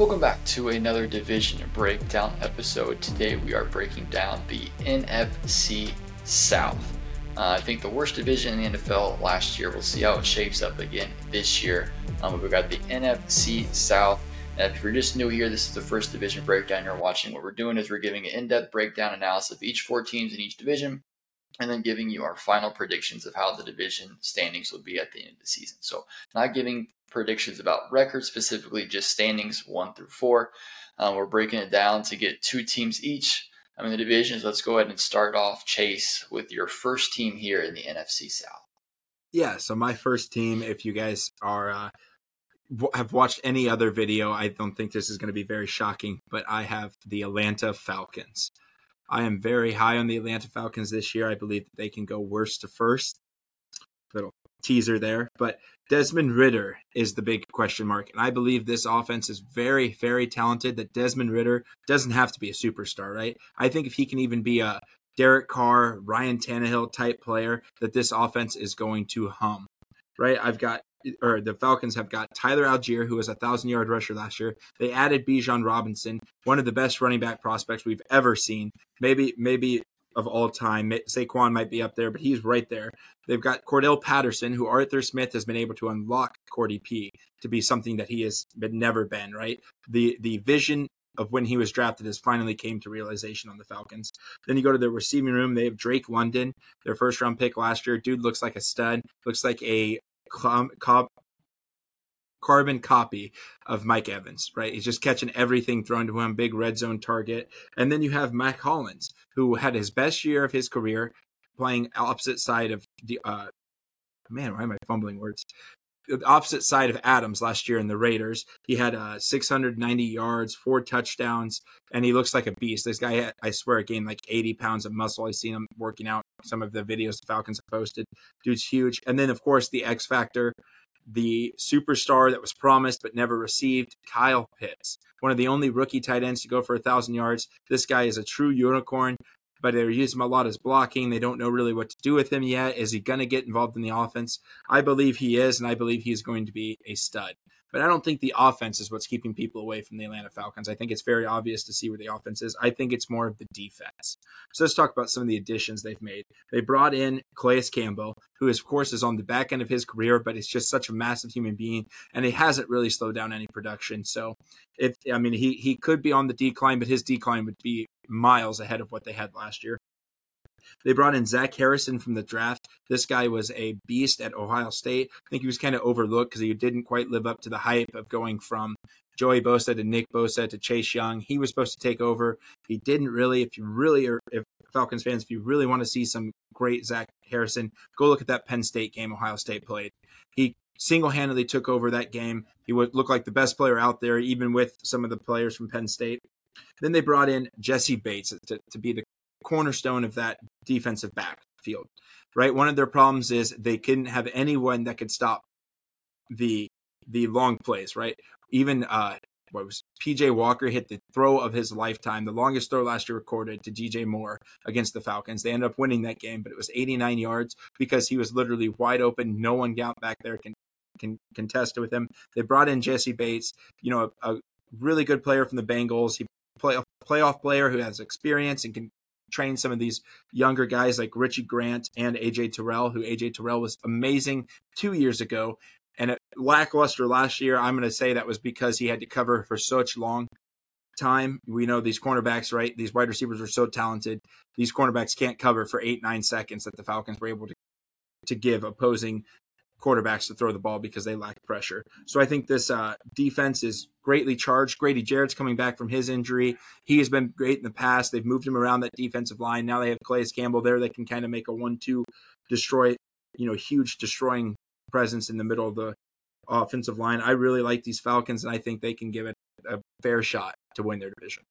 Welcome back to another division breakdown episode. Today we are breaking down the NFC South. Uh, I think the worst division in the NFL last year. We'll see how it shapes up again this year. Um, we've got the NFC South. And if you're just new here, this is the first division breakdown you're watching. What we're doing is we're giving an in-depth breakdown analysis of each four teams in each division, and then giving you our final predictions of how the division standings will be at the end of the season. So, not giving predictions about records specifically, just standings one through four. Um, we're breaking it down to get two teams each. I mean, the divisions. Let's go ahead and start off, Chase, with your first team here in the NFC South. Yeah. So my first team, if you guys are uh, have watched any other video, I don't think this is going to be very shocking, but I have the Atlanta Falcons. I am very high on the Atlanta Falcons this year. I believe that they can go worst to first. Little teaser there, but Desmond Ridder is the big question mark. And I believe this offense is very, very talented. That Desmond Ridder doesn't have to be a superstar, right? I think if he can even be a Derek Carr, Ryan Tannehill type player, that this offense is going to hum, right? I've got or the Falcons have got Tyler Allgeier, who was a thousand yard rusher last year. They added Bijan Robinson, one of the best running back prospects we've ever seen. Maybe, maybe of all time. Saquon might be up there, but he's right there. They've got Cordell Patterson, who Arthur Smith has been able to unlock Cordy P to be something that he has been, never been. Right, the the vision of when he was drafted has finally came to realization on the Falcons. Then you go to the receiving room. They have Drake London, their first round pick last year. Dude looks like a stud. Looks like a carbon copy of Mike Evans, right? He's just catching everything thrown to him, big red zone target. And then you have Mack Hollins, who had his best year of his career playing opposite side of the, uh, man, why am I fumbling words? The opposite side of Adams last year in the Raiders. He had uh, 690 yards, four touchdowns, and he looks like a beast. This guy, I swear, gained like 80 pounds of muscle. I've seen him working out some of the videos the Falcons have posted. Dude's huge. And then, of course, the X Factor the superstar that was promised but never received, Kyle Pitts, one of the only rookie tight ends to go for a thousand yards. This guy is a true unicorn, but they're using him a lot as blocking. They don't know really what to do with him yet. Is he going to get involved in the offense? I believe he is, and I believe he's going to be a stud. But I don't think the offense is what's keeping people away from the Atlanta Falcons. I think it's very obvious to see where the offense is. I think it's more of the defense. So let's talk about some of the additions they've made. They brought in Calais Campbell, who, of course, is on the back end of his career, but he's just such a massive human being, and he hasn't really slowed down any production. So, if I mean, he he could be on the decline, but his decline would be miles ahead of what they had last year. They brought in Zach Harrison from the draft. This guy was a beast at Ohio State. I think he was kind of overlooked because he didn't quite live up to the hype of going from Joey Bosa to Nick Bosa to Chase Young. He was supposed to take over. He didn't really. If you really are, if Falcons fans, if you really want to see some great Zach Harrison, go look at that Penn State game Ohio State played. He single-handedly took over that game. He would look like the best player out there, even with some of the players from Penn State. Then they brought in Jesse Bates to, to be the cornerstone of that defensive backfield, right? One of their problems is they couldn't have anyone that could stop the the long plays, right? Even uh, what was PJ Walker hit the throw of his lifetime, the longest throw last year recorded to DJ Moore against the Falcons. They ended up winning that game, but it was 89 yards because he was literally wide open. No one got back there can can contest with him. They brought in Jesse Bates, you know, a, a really good player from the Bengals. He play a playoff player who has experience and can train some of these younger guys like Richie Grant and AJ Terrell, who AJ Terrell was amazing two years ago and lackluster last year. I'm going to say that was because he had to cover for such long time. We know these cornerbacks, right? These wide receivers are so talented. These cornerbacks can't cover for eight, nine seconds that the Falcons were able to, to give opposing quarterbacks to throw the ball because they lack pressure. So I think this uh, defense is greatly charged. Grady Jarrett's coming back from his injury. He has been great in the past. They've moved him around that defensive line. Now they have Calais Campbell there. They can kind of make a one-two destroy, you know, huge destroying presence in the middle of the offensive line. I really like these Falcons, and I think they can give it a fair shot to win their division.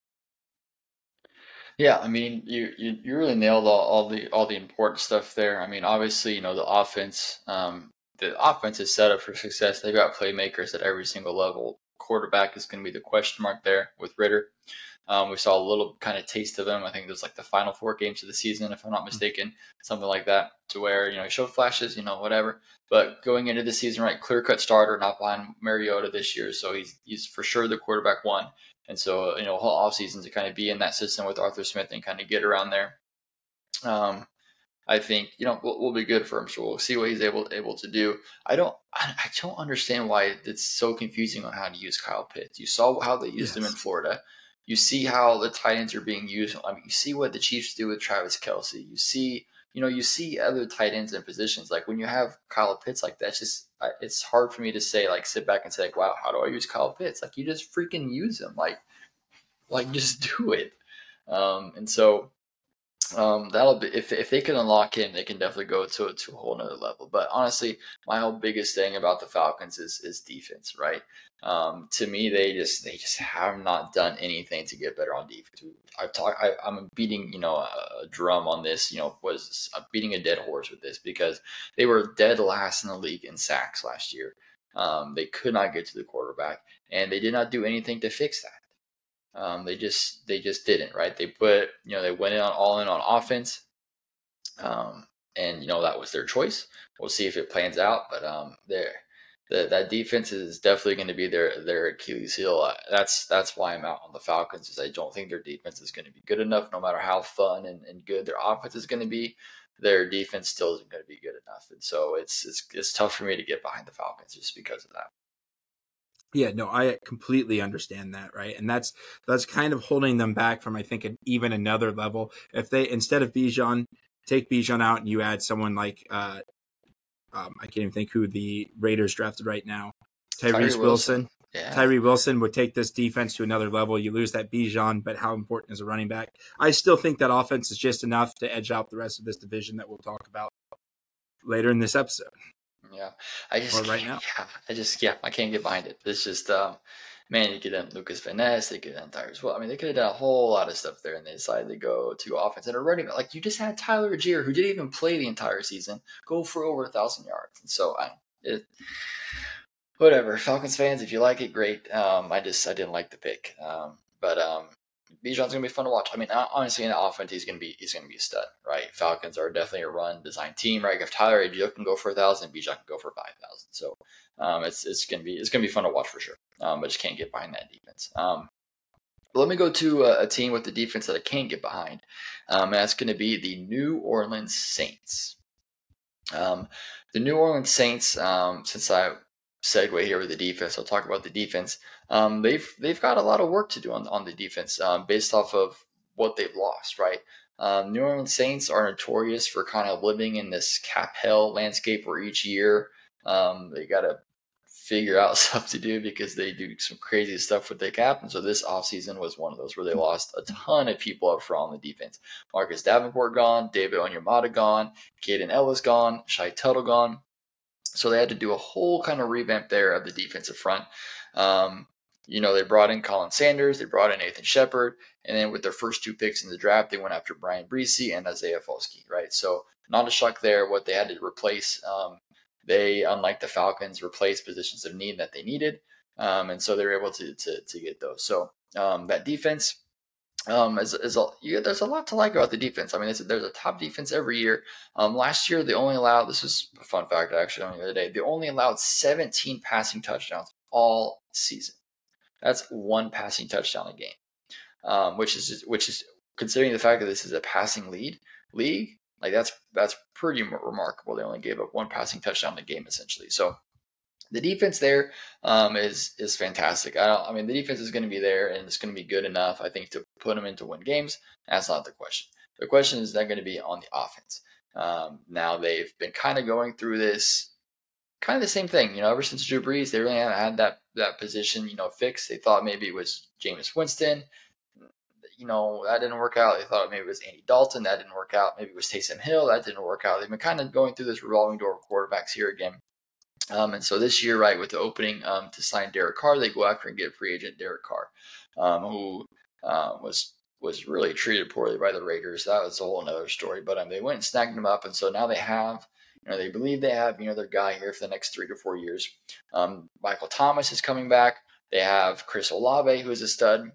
Yeah, I mean, you, you, you really nailed all, all the all the important stuff there. I mean, obviously, you know, the offense, um, the offense is set up for success. They've got playmakers at every single level. Quarterback is going to be the question mark there with Ridder. Um, we saw a little kind of taste of him. I think it was like the final four games of the season, if I'm not mistaken, something like that, to where you know he showed flashes, you know, whatever. But going into the season, right, clear cut starter, not behind Mariota this year, so he's he's for sure the quarterback one. And so you know, whole off season to kind of be in that system with Arthur Smith and kind of get around there. Um, I think you know will, will be good for him. So we'll see what he's able able to do. I don't I, I, don't understand why it's so confusing on how to use Kyle Pitts. You saw how they used yes. him in Florida. You see how the tight ends are being used. I mean, you see what the Chiefs do with Travis Kelce. You see you know you see other tight ends in positions like when you have Kyle Pitts like that's just it's hard for me to say like sit back and say like wow how do I use Kyle Pitts like you just freaking use him like like just do it. Um, and so um, that'll be if if they can unlock him, they can definitely go to to a whole nother level. But honestly, my whole biggest thing about the Falcons is is defense, right? Um, to me, they just they just have not done anything to get better on defense. I've talked. I, am beating you know a, drum on this. You know, was I'm beating a dead horse with this because they were dead last in the league in sacks last year. Um, they could not get to the quarterback, and they did not do anything to fix that. Um, they just they just didn't right. They put you know they went in on all in on offense, um, and you know that was their choice. We'll see if it plans out, but um, there. The, that defense is definitely going to be their their Achilles heel. Uh, that's that's why I'm out on the Falcons. Is I don't think their defense is going to be good enough. No matter how fun and, and good their offense is going to be, their defense still isn't going to be good enough. And so it's it's it's tough for me to get behind the Falcons just because of that. Yeah, no, I completely understand that, right? And that's that's kind of holding them back from I think an, even another level. If they instead of Bijan, take Bijan out and you add someone like uh, um, I can't even think who the Raiders drafted right now, Tyrese Wilson. Wilson. Yeah. Tyree Wilson would take this defense to another level. You lose that Bijan, but how important is a running back? I still think that offense is just enough to edge out the rest of this division that we'll talk about later in this episode. Yeah, I just or right now. Yeah, I just yeah, I can't get behind it. It's just um, man, you could have Lukas Van Ness, they could have done Tyrese. Well, I mean, they could have done a whole lot of stuff there, and they decided to go to offense and a running back. Like you just had Tyler Allgeier, who didn't even play the entire season, go for over a thousand yards. And so I, it, whatever. Falcons fans, if you like it, great. Um, I just I didn't like the pick. Um, but um, Bijan's gonna be fun to watch. I mean, honestly, in the offense, he's gonna be he's gonna be a stud, right? Falcons are definitely a run design team, right? If Tyler Allgeier can go for a thousand, Bijan can go for five thousand. So um, it's it's gonna be it's gonna be fun to watch for sure. Um, but just can't get behind that defense. Um, let me go to a, a, team with the defense that I can't get behind, um, and that's to be the New Orleans Saints. Um, the New Orleans Saints, um, since I segue here with the defense. I'll talk about the defense. Um, they've they've got a lot of work to do on on the defense um, based off of what they've lost. Right, um, New Orleans Saints are notorious for kind of living in this cap hell landscape where each year um, they got to figure out stuff to do because they do some crazy stuff with their cap. And so this offseason was one of those where they lost a ton of people up front on the defense. Marcus Davenport gone, David Onyemata gone, Kaden Elliss gone, Shy Tuttle gone. So they had to do a whole kind of revamp there of the defensive front. Um, you know, they brought in Colin Sanders, they brought in Nathan Shepherd, and then with their first two picks in the draft, they went after Bryan Bresee and Isaiah Foskey, right? So not a shock there. What they had to replace, um, they, unlike the Falcons, replaced positions of need that they needed, um, and so they were able to to, to get those. So um, that defense um, is, is a, there's a lot to like about the defense. I mean, there's a top defense every year. Um, last year, they only allowed this is a fun fact actually on the other day. They only allowed 17 passing touchdowns all season. That's one passing touchdown a game, um, which is which is considering the fact that this is a passing lead league. Like that's that's pretty remarkable. They only gave up one passing touchdown a game essentially. So the defense there um, is is fantastic. I, I mean, the defense is going to be there and it's going to be good enough, I think, to put them into win games. That's not the question. The question is they're going to be on the offense. Um, now they've been kind of going through this, kind of the same thing. You know, ever since Drew Brees, they really haven't had that that position, you know, fixed. They thought maybe it was Jameis Winston. You know, that didn't work out. They thought maybe it was Andy Dalton. That didn't work out. Maybe it was Taysom Hill. That didn't work out. They've been kind of going through this revolving door of quarterbacks here again. Um, and so this year, right, with the opening um, to sign Derek Carr, they go after and get free agent Derek Carr, um, who uh, was was really treated poorly by the Raiders. That was a whole other story. But um, they went and snagged him up, and so now they have, you know, they believe they have, you know, their guy here for the next three to four years. Um, Michael Thomas is coming back. They have Chris Olave, who is a stud.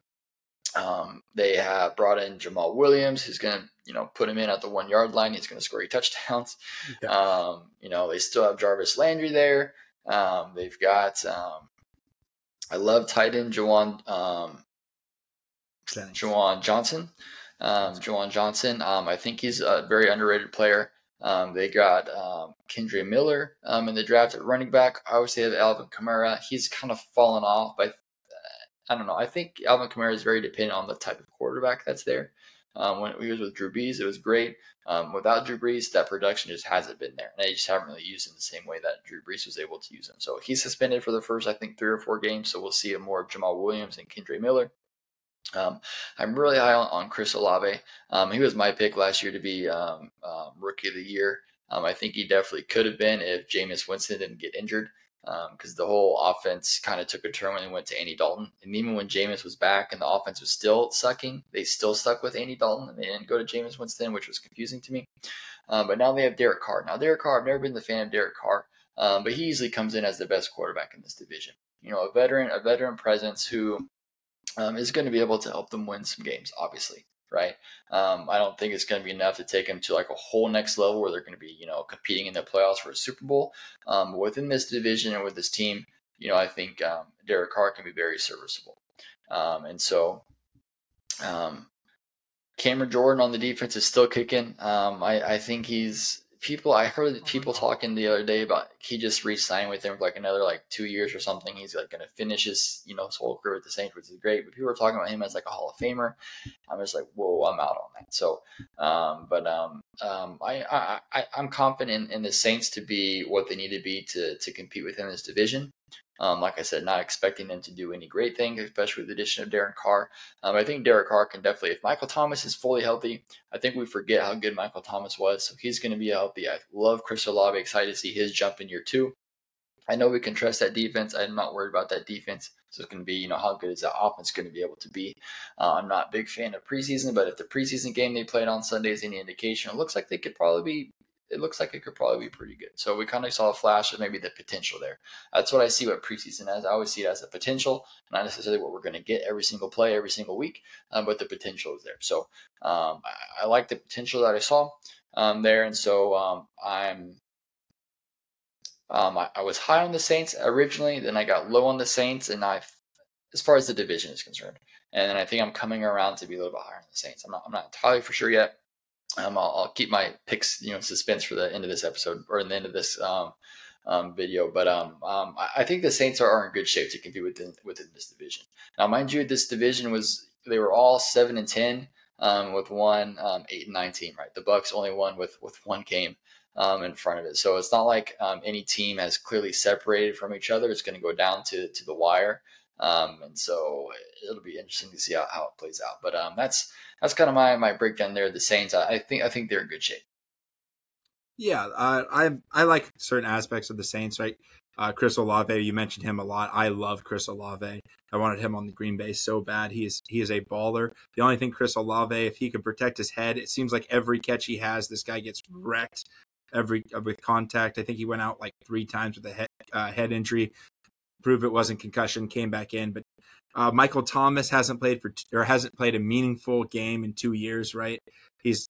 Um, they have brought in Jamaal Williams, who's going to, you know, put him in at the one yard line. He's going to score eight touchdowns. Yeah. Um, you know, they still have Jarvis Landry there. Um, they've got, um, I love tight end Juwan, Juwan Johnson. Um, Johnson. Um, I think he's a very underrated player. Um, they got um, Kendre Miller um, in the draft at running back. Obviously, they have Alvin Kamara. He's kind of fallen off, but uh, I don't know. I think Alvin Kamara is very dependent on the type of quarterback that's there. Um, when he was with Drew Brees, it was great. Um, without Drew Brees, that production just hasn't been there. And they just haven't really used him the same way that Drew Brees was able to use him. So he's suspended for the first, I think, three or four games. So we'll see more of Jamaal Williams and Kendre Miller. Um, I'm really high on, on Chris Olave. Um, he was my pick last year to be um, um rookie of the year. Um, I think he definitely could have been if Jameis Winston didn't get injured because um, the whole offense kind of took a turn when they went to Andy Dalton. And even when Jameis was back and the offense was still sucking, they still stuck with Andy Dalton and they didn't go to Jameis Winston, which was confusing to me. but now they have Derek Carr. Now, Derek Carr, I've never been the fan of Derek Carr, but he easily comes in as the best quarterback in this division. You know, a veteran, a veteran presence who um, is going to be able to help them win some games, obviously, right? Um, I don't think it's going to be enough to take them to like a whole next level where they're going to be, you know, competing in the playoffs for a Super Bowl. Um, within this division and with this team, you know, I think um, Derek Carr can be very serviceable. Um, and so, um, Cameron Jordan on the defense is still kicking. Um, I, I think he's people I heard people talking the other day about he just re-signed with him for like another like two years or something. He's like gonna finish his you know his whole career with the Saints, which is great. But people are talking about him as like a Hall of Famer. I'm just like, whoa, I'm out on that. So, um, but um, um, I, I I I'm confident in, in the Saints to be what they need to be to to compete within this division. Um, like I said, not expecting them to do any great things, especially with the addition of Darren Carr. Um, I think Derek Carr can definitely, if Michael Thomas is fully healthy, I think we forget how good Michael Thomas was. So he's going to be a healthy. I love Chris Olave. Excited to see his jump in year two. I know we can trust that defense. I'm not worried about that defense. So it's going to be, you know, how good is that offense going to be able to be? Uh, I'm not a big fan of preseason, but if the preseason game they played on Sunday is any indication, it looks like they could probably be it looks like it could probably be pretty good. So we kind of saw a flash of maybe the potential there. That's what I see what preseason as. I always see it as a potential, not necessarily what we're going to get every single play every single week, um, but the potential is there. So um, I, I, like the potential that I saw um, there, and so um, I'm. Um, I, I, was high on the Saints originally, then I got low on the Saints, and I, as far as the division is concerned, and then I think I'm coming around to be a little bit higher on the Saints. I'm not, I'm not entirely for sure yet. Um, I'll, I'll, keep my picks, you know, suspense for the end of this episode or in the end of this um, um, video. But um, um, I think the Saints are, are in good shape to compete within within this division. Now, mind you, this division was they were all seven and ten um, with one eight and nineteen. Right, the Bucks only won with with one game. in front of it, so it's not like any team has clearly separated from each other. It's going to go down to to the wire. Um, and so it'll be interesting to see how, how it plays out. But um, that's that's kind of my my breakdown there. The Saints, I, I think I think they're in good shape. Yeah, uh, I I like certain aspects of the Saints. Right, uh, Chris Olave, you mentioned him a lot. I love Chris Olave. I wanted him on the Green Bay so bad. He is he is a baller. The only thing Chris Olave, if he could protect his head, it seems like every catch he has, this guy gets wrecked every uh, with contact. I think he went out like three times with a head, uh, head injury prove it wasn't concussion, came back in. But uh, Michael Thomas hasn't played for or hasn't played a meaningful game in two years. Right? He's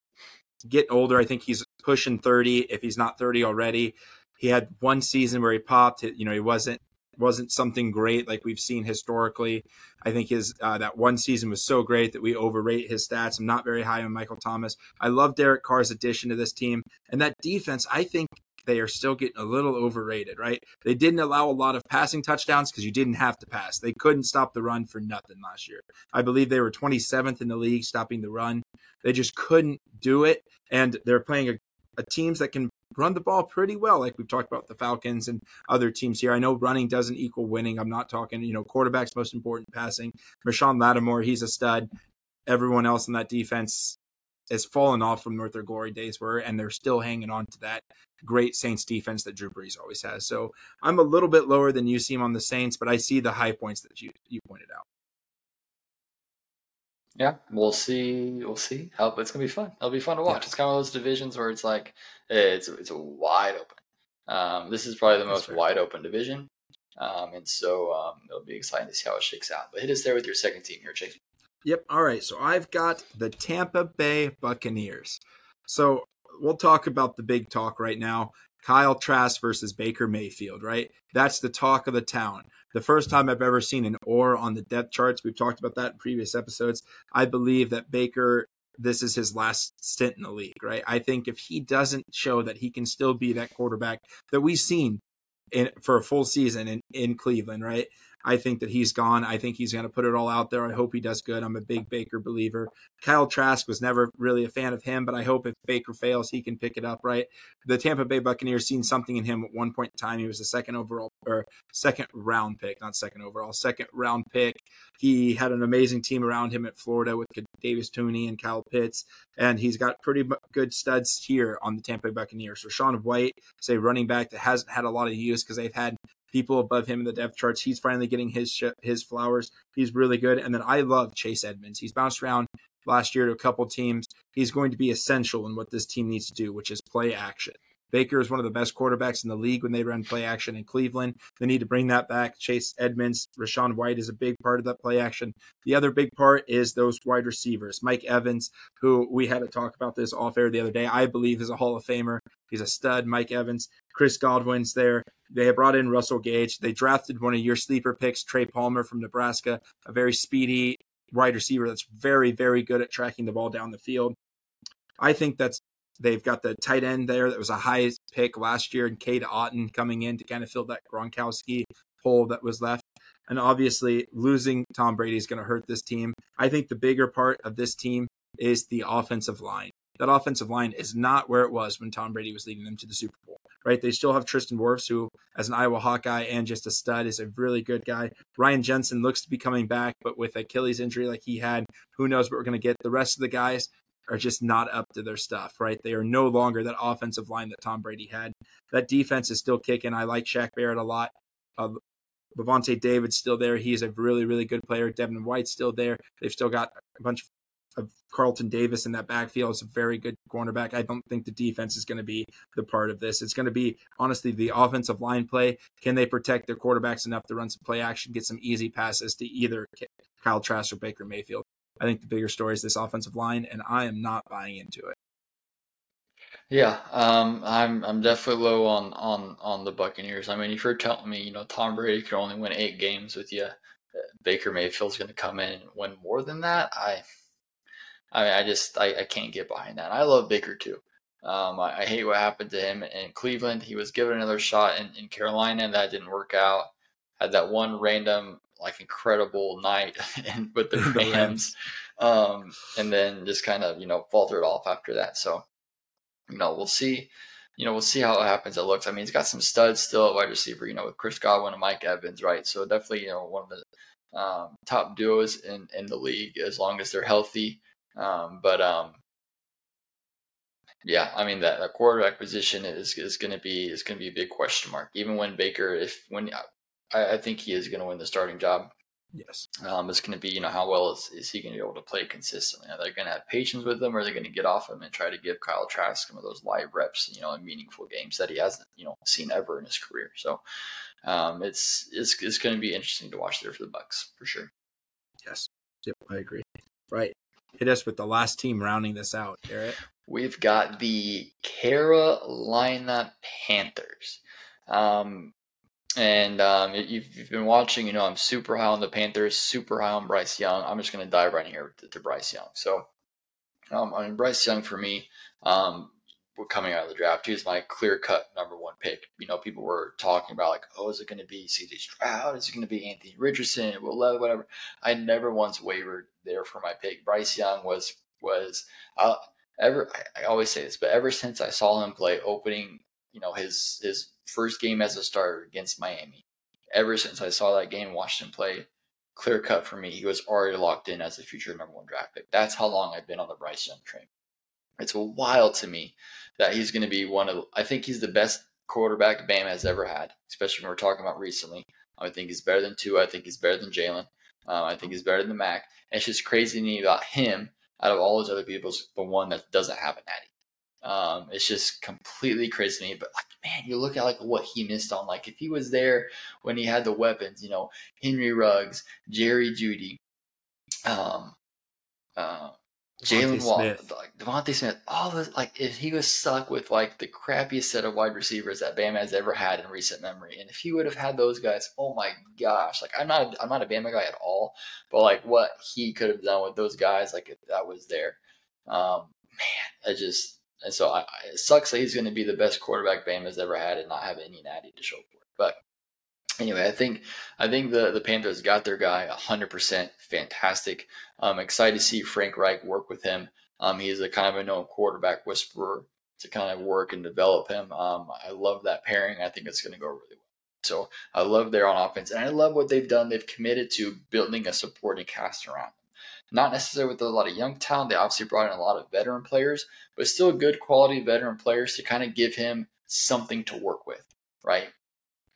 getting older. I think he's pushing thirty. If he's not thirty already, he had one season where he popped. You know, he wasn't wasn't something great like we've seen historically. I think his uh, that one season was so great that we overrate his stats. I'm not very high on Michael Thomas. I love Derek Carr's addition to this team and that defense. I think they are still getting a little overrated, right? They didn't allow a lot of passing touchdowns because you didn't have to pass. They couldn't stop the run for nothing last year. I believe they were 27th in the league stopping the run. They just couldn't do it. And they're playing a, a teams that can run the ball pretty well, like we've talked about the Falcons and other teams here. I know running doesn't equal winning. I'm not talking, you know, quarterback's most important passing. Marshon Lattimore, he's a stud. Everyone else in that defense has fallen off from what their glory days were, and they're still hanging on to that great Saints defense that Drew Brees always has. So I'm a little bit lower than you seem on the Saints, but I see the high points that you you pointed out. Yeah, we'll see. We'll see how it's gonna be fun. It'll be fun to watch. Yeah. It's kind of those divisions where it's like it's it's wide open. Um, this is probably the most wide open division, um, and so um, it'll be exciting to see how it shakes out. But hit us there with your second team here, Chase. Yep. All right. So I've got the Tampa Bay Buccaneers. So we'll talk about the big talk right now. Kyle Trask versus Baker Mayfield, right? That's the talk of the town. The first time I've ever seen an or on the depth charts. We've talked about that in previous episodes. I believe that Baker, this is his last stint in the league, right? I think if he doesn't show that he can still be that quarterback that we've seen in, for a full season in, in Cleveland, right? I think that he's gone. I think he's going to put it all out there. I hope he does good. I'm a big Baker believer. Kyle Trask was never really a fan of him, but I hope if Baker fails, he can pick it up, right? The Tampa Bay Buccaneers seen something in him at one point in time. He was a second overall or second round pick, not second overall, second round pick. He had an amazing team around him at Florida with Davis Tooney and Kyle Pitts, and he's got pretty good studs here on the Tampa Bay Buccaneers. So Sean White, say running back that hasn't had a lot of use because they've had people above him in the depth charts. He's finally getting his sh- his flowers. He's really good. And then I love Chase Edmonds. He's bounced around last year to a couple teams. He's going to be essential in what this team needs to do, which is play action. Baker is one of the best quarterbacks in the league when they run play action in Cleveland. They need to bring that back. Chase Edmonds, Rachaad White is a big part of that play action. The other big part is those wide receivers. Mike Evans, who we had to talk about this off air the other day, I believe is a Hall of Famer. He's a stud. Mike Evans. Chris Godwin's there. They have brought in Russell Gage. They drafted one of your sleeper picks, Trey Palmer from Nebraska, a very speedy wide receiver that's very, very good at tracking the ball down the field. I think that's They've got the tight end there that was a high pick last year, and Cade Otton coming in to kind of fill that Gronkowski hole that was left. And obviously, losing Tom Brady is going to hurt this team. I think the bigger part of this team is the offensive line. That offensive line is not where it was when Tom Brady was leading them to the Super Bowl, right? They still have Tristan Wirfs, who, as an Iowa Hawkeye and just a stud, is a really good guy. Ryan Jensen looks to be coming back, but with Achilles injury like he had, who knows what we're going to get. The rest of the guys, are just not up to their stuff, right? They are no longer that offensive line that Tom Brady had. That defense is still kicking. I like Shaq Barrett a lot. Uh, Lavonte David's still there. He's a really, really good player. Devin White's still there. They've still got a bunch of Carlton Davis in that backfield. It's a very good cornerback. I don't think the defense is going to be the part of this. It's going to be, honestly, the offensive line play. Can they protect their quarterbacks enough to run some play action, get some easy passes to either Kyle Trask or Baker Mayfield? I think the bigger story is this offensive line, and I am not buying into it. Yeah, um, I'm I'm definitely low on on on the Buccaneers. I mean, if you're telling me, you know, Tom Brady could only win eight games with you, uh, Baker Mayfield's going to come in and win more than that. I, I, I just I, I can't get behind that. I love Baker too. Um, I, I, hate what happened to him in Cleveland. He was given another shot in, in Carolina, and that didn't work out. Had that one random like incredible night with the Rams, um, and then just kind of you know faltered off after that. So you know we'll see. You know we'll see how it happens. It looks. I mean, he's got some studs still at wide receiver. You know with Chris Godwin and Mike Evans, right? So definitely you know one of the um, top duos in in the league as long as they're healthy. Um, but um, yeah, I mean that, that quarterback position is is going to be is going to be a big question mark. Even when Baker, if when I, I think he is going to win the starting job. Yes. Um, it's going to be, you know, how well is, is he going to be able to play consistently? Are they going to have patience with him or are they going to get off him and try to give Kyle Trask some of those live reps, you know, in meaningful games that he hasn't, you know, seen ever in his career? So um, it's, it's, it's going to be interesting to watch there for the Bucks for sure. Yes. Yep. I agree. Right. Hit us with the last team rounding this out, Garrett. We've got the Carolina Panthers. Um, and um, if you've been watching, you know I'm super high on the Panthers, super high on Bryce Young. I'm just going to dive right in here to, to Bryce Young. So, um, I mean, Bryce Young for me, um, coming out of the draft, he was my clear cut number one pick. You know, people were talking about like, oh, is it going to be C.J. Stroud? Is it going to be Anthony Richardson? Will Lev, whatever. I never once wavered there for my pick. Bryce Young was was uh, ever. I always say this, but ever since I saw him play opening, you know, his his first game as a starter against Miami. Ever since I saw that game, watched him play, clear cut for me. He was already locked in as a future number one draft pick. That's how long I've been on the Bryce Young train. It's wild to me that he's going to be one of. I think he's the best quarterback Bam has ever had, especially when we're talking about recently. I think he's better than two. I think he's better than Jalen. Um, I think he's better than Mac. And it's just crazy to me about him out of all those other people, the one that doesn't have a natty. Um, it's just completely crazy to me. But like, man, you look at like what he missed on. Like, if he was there when he had the weapons, you know, Henry Ruggs, Jerry Jeudy, um, uh, Jalen Wall, like DeVonta Smith, all this like if he was stuck with like the crappiest set of wide receivers that Bama has ever had in recent memory, and if he would have had those guys, oh my gosh, like I'm not I'm not a Bama guy at all, but like what he could have done with those guys, like if that was there, um, man, I just and so I, it sucks that he's going to be the best quarterback Bama's ever had and not have any natty to show for it, but anyway, I think I think the the Panthers got their guy 100% fantastic. I'm excited to see Frank Reich work with him. Um, he's a kind of a known quarterback whisperer to kind of work and develop him. Um, I love that pairing. I think it's going to go really well. So I love their on offense, and I love what they've done. They've committed to building a supporting cast around. Not necessarily with a lot of young talent. They obviously brought in a lot of veteran players, but still good quality veteran players to kind of give him something to work with, right?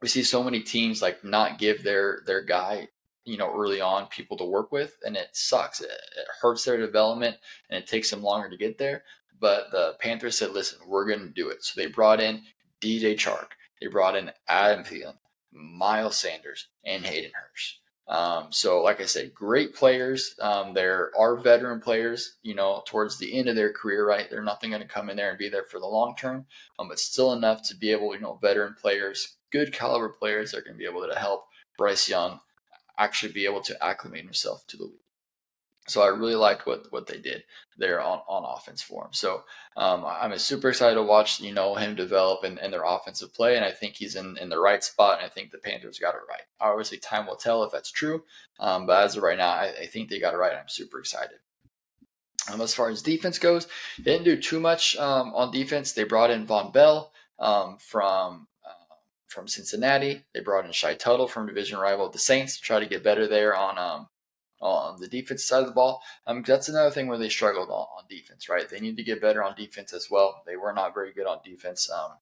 we see so many teams like not give their their guy you know early on people to work with and it sucks it, it, hurts their development and it takes them longer to get there but the panthers said listen we're going to do it so they brought in dj chark they brought in adam thielen miles sanders and hayden hurst um, so like i said great players um, there are veteran players you know towards the end of their career right they're nothing going to come in there and be there for the long term um, but still enough to be able you know veteran players good caliber players are going to be able to help Bryce Young actually be able to acclimate himself to the league. So I really liked what what they did there on, on offense for him. So um, I'm super excited to watch you know him develop in, in their offensive play, and I think he's in, in the right spot. And I think the Panthers got it right. Obviously, time will tell if that's true, um, but as of right now, I, I, think they got it right. I'm super excited. Um, as far as defense goes, they didn't do too much um, on defense. They brought in Vonn Bell um, from from Cincinnati. They brought in Shy Tuttle from division rival the Saints to try to get better there on um, on the defense side of the ball. Um, that's another thing where they struggled on, on defense, right? They need to get better on defense as well. They were not very good on defense, um,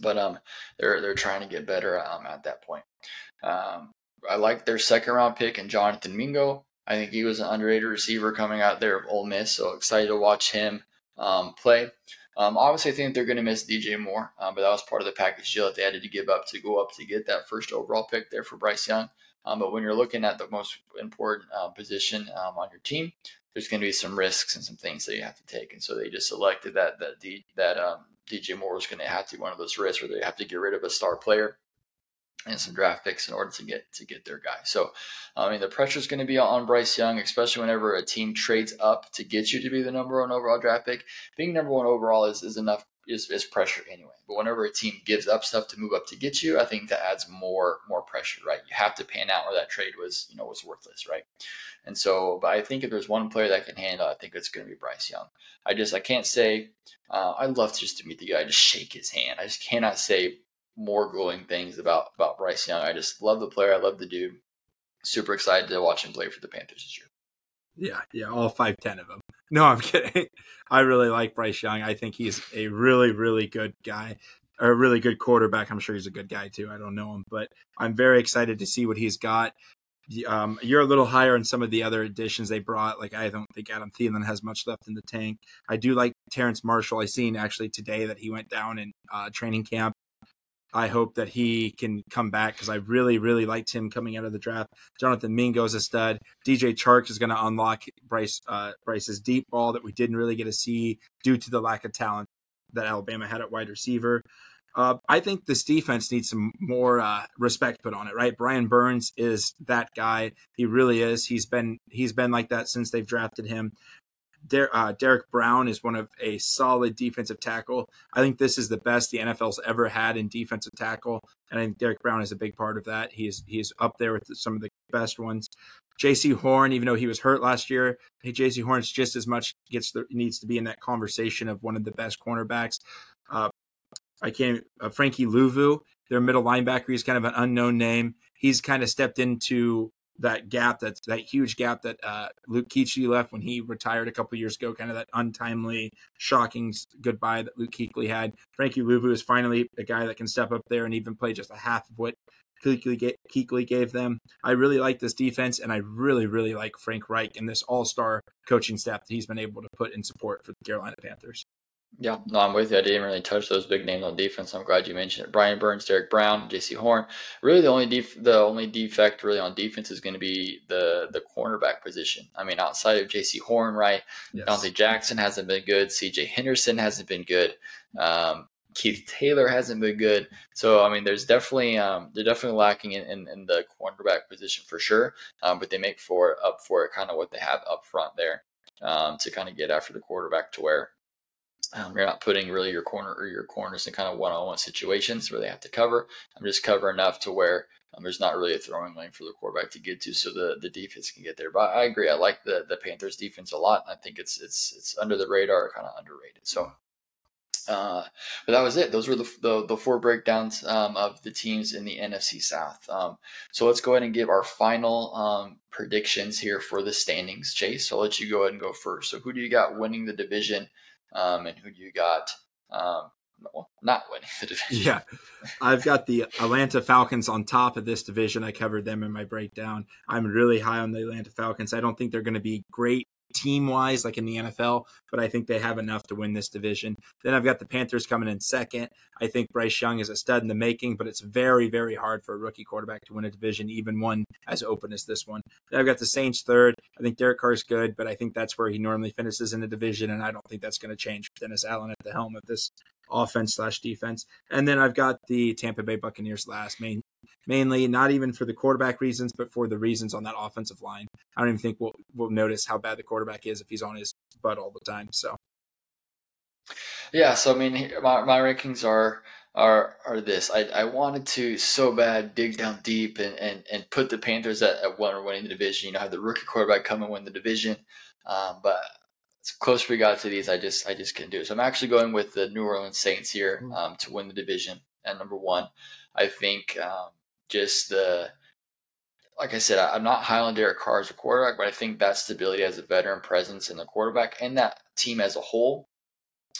but um, they're they're trying to get better um, at that point. Um, I like their second round pick and Jonathan Mingo. I think he was an underrated receiver coming out there of Ole Miss, so excited to watch him um, play. Um, obviously, I think they're going to miss DJ Moore, um, but that was part of the package deal that they had to give up to go up to get that first overall pick there for Bryce Young. Um, but when you're looking at the most important uh, position um, on your team, there's going to be some risks and some things that you have to take. And so they just selected that that D, that um, DJ Moore was going to have to be one of those risks where they have to get rid of a star player and some draft picks in order to get to get their guy. So, I mean, the pressure is going to be on Bryce Young, especially whenever a team trades up to get you to be the number one overall draft pick. Being number one overall is, is enough is, is pressure anyway. But whenever a team gives up stuff to move up to get you, I think that adds more more pressure, right? You have to pan out where that trade was, you know, was worthless, right? And so, but I think if there's one player that can handle, I think it's going to be Bryce Young. I just I can't say uh, I'd love just to meet the guy, just shake his hand. I just cannot say more glowing things about about Bryce Young. I just love the player. I love the dude. Super excited to watch him play for the Panthers this year. Yeah, yeah, all five ten of them. No, I'm kidding. I really like Bryce Young. I think he's a really, really good guy, a really good quarterback. I'm sure he's a good guy too. I don't know him, but I'm very excited to see what he's got. Um, you're a little higher on some of the other additions they brought. Like I don't think Adam Thielen has much left in the tank. I do like Terrace Marshall. I seen actually today that he went down in uh, training camp I hope that he can come back because I really, really liked him coming out of the draft. Jonathan Mingo's a stud. DJ Chark is going to unlock Bryce uh, Bryce's deep ball that we didn't really get to see due to the lack of talent that Alabama had at wide receiver. Uh, I think this defense needs some more uh, respect put on it. Right, Brian Burns is that guy. He really is. He's been he's been like that since they've drafted him. Der- uh, Derrick Brown is one of a solid defensive tackle. I think this is the best the NFL's ever had in defensive tackle, and I think Derrick Brown is a big part of that. He's he's up there with some of the best ones. Jaycee Horn, even though he was hurt last year, hey, Jaycee Horn's just as much gets the, needs to be in that conversation of one of the best cornerbacks. Uh, I can't. Uh, Frankie Luvu, their middle linebacker, he's kind of an unknown name. He's kind of stepped into that gap that's that huge gap that uh, Luke Kuechly left when he retired a couple years ago, kind of that untimely, shocking goodbye that Luke Kuechly had. Frankie Luvu is finally a guy that can step up there and even play just a half of what Kuechly gave them. I really like this defense, and I really, really like Frank Reich and this all-star coaching staff that he's been able to put in support for the Carolina Panthers. Yeah, no, I'm with you. I didn't really touch those big names on defense. I'm glad you mentioned it. Brian Burns, Derrick Brown, Jaycee Horn. Really, the only def- the only defect really on defense is going to be the the cornerback position. I mean, outside of Jaycee Horn, right? Yes. Donte Jackson hasn't been good. C.J. Henderson hasn't been good. Um, Keith Taylor hasn't been good. So I mean, there's definitely um, they're definitely lacking in, in, in, the cornerback position for sure. Um, but they make for up for it kind of what they have up front there um, to kind of get after the quarterback to where um, you're not putting really your corner or your corners in kind of one-on-one situations where they have to cover. I'm just cover enough to where um, there's not really a throwing lane for the quarterback to get to, so the, the defense can get there. But I agree. I like the the Panthers defense a lot. I think it's it's it's under the radar, kind of underrated. So. Uh, but that was it. Those were the, the, the four breakdowns um, of the teams in the NFC South. Um, so let's go ahead and give our final um, predictions here for the standings. Chase, I'll let you go ahead and go first. So who do you got winning the division um, and who do you got um, well, not winning the division? Yeah, I've got the Atlanta Falcons on top of this division. I covered them in my breakdown. I'm really high on the Atlanta Falcons. I don't think they're going to be great team wise, like in the NFL, but I think they have enough to win this division. Then I've got the Panthers coming in second. I think Bryce Young is a stud in the making, but it's very, very hard for a rookie quarterback to win a division, even one as open as this one. Then I've got the Saints third. I think Derek Carr is good, but I think that's where he normally finishes in the division, and I don't think that's going to change Dennis Allen at the helm of this offense slash defense. And then I've got the Tampa Bay Buccaneers last, main, mainly not even for the quarterback reasons, but for the reasons on that offensive line. I don't even think we'll we'll notice how bad the quarterback is if he's on his butt all the time. So, yeah. So I mean, my, my rankings are are are this. I, I wanted to so bad dig down deep and, and, and put the Panthers at, at one or winning the division. You know, have the rookie quarterback come and win the division. Um, but as close we got to these, I just I just couldn't do it. So I'm actually going with the New Orleans Saints here mm. um, to win the division at number one. I think um, just the like I said, I'm not high on Derek Carr as a quarterback, but I think that stability as a veteran presence in the quarterback and that team as a whole,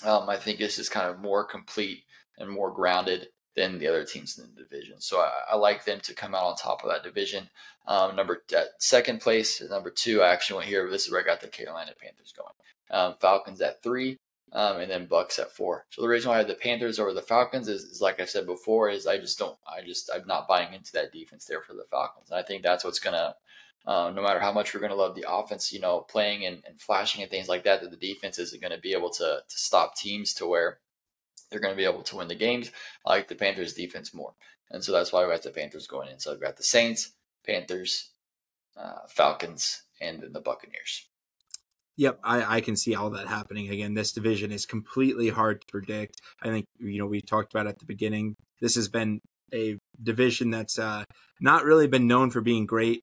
um, I think this is kind of more complete and more grounded than the other teams in the division. So I, I like them to come out on top of that division. Um, number at second place, number two, I actually went here. This is where I got the Carolina Panthers going. Um, Falcons at three, um, and then Bucks at four. So the reason why I have the Panthers over the Falcons is, is, like I said before, is I just don't, I just, I'm not buying into that defense there for the Falcons. And I think that's what's gonna, uh, no matter how much we're gonna love the offense, you know, playing and, and flashing and things like that, that the defense isn't gonna be able to to stop teams to where they're gonna be able to win the games. I like the Panthers defense more, and so that's why we got the Panthers going in. So I've got the Saints, Panthers, uh, Falcons, and then the Buccaneers. Yep, I, I can see all that happening. Again, this division is completely hard to predict. I think, you know, we talked about at the beginning, this has been a division that's uh, not really been known for being great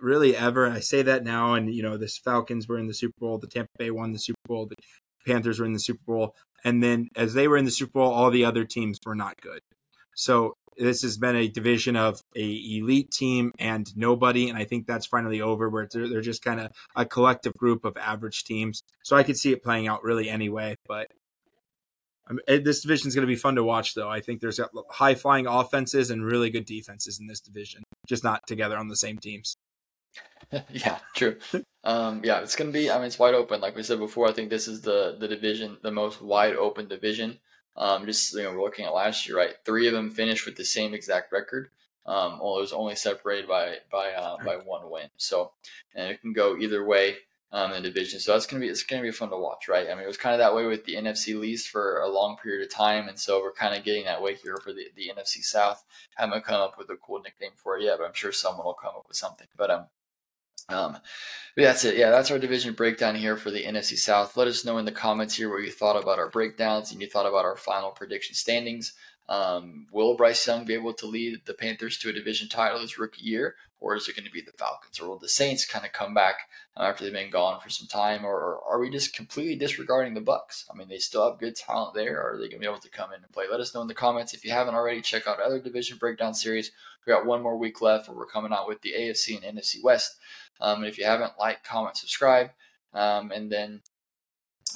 really ever. I say that now, and, you know, the Falcons were in the Super Bowl, the Tampa Bay won the Super Bowl, the Panthers were in the Super Bowl. And then as they were in the Super Bowl, all the other teams were not good. So this has been a division of a elite team and nobody, and I think that's finally over. Where they're, they're just kind of a collective group of average teams. So I could see it playing out really anyway. But um, this division is going to be fun to watch, though. I think there's high flying offenses and really good defenses in this division, just not together on the same teams. yeah, true. Um, yeah, it's gonna be. I mean, it's wide open. Like we said before, I think this is the the division, the most wide open division. Um, just you know, we're looking at last year, right? Three of them finished with the same exact record. Um, well, it was only separated by by uh, by one win. So, and it can go either way um, in the division. So that's gonna be it's gonna be fun to watch, right? I mean, it was kind of that way with the NFC East for a long period of time, and so we're kind of getting that way here for the, the NFC South. Haven't come up with a cool nickname for it yet, but I'm sure someone will come up with something. But um, um, that's it. Yeah, that's our division breakdown here for the NFC South. Let us know in the comments here what you thought about our breakdowns and you thought about our final prediction standings. Um, will Bryce Young be able to lead the Panthers to a division title his rookie year, or is it going to be the Falcons, or will the Saints kind of come back after they've been gone for some time, or, or are we just completely disregarding the Bucks? I mean, they still have good talent there, or are they going to be able to come in and play? Let us know in the comments if you haven't already. Check out other division breakdown series. We got one more week left, where we're coming out with the AFC and NFC West. Um, if you haven't, like, comment, subscribe, um, and then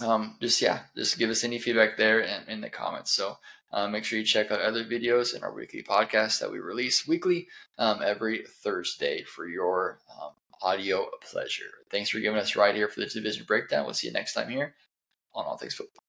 um, just yeah, just give us any feedback there in, in the comments. So uh, make sure you check out other videos in our weekly podcast that we release weekly um, every Thursday for your um, audio pleasure. Thanks for giving us right here for the division breakdown. We'll see you next time here on All Things Football.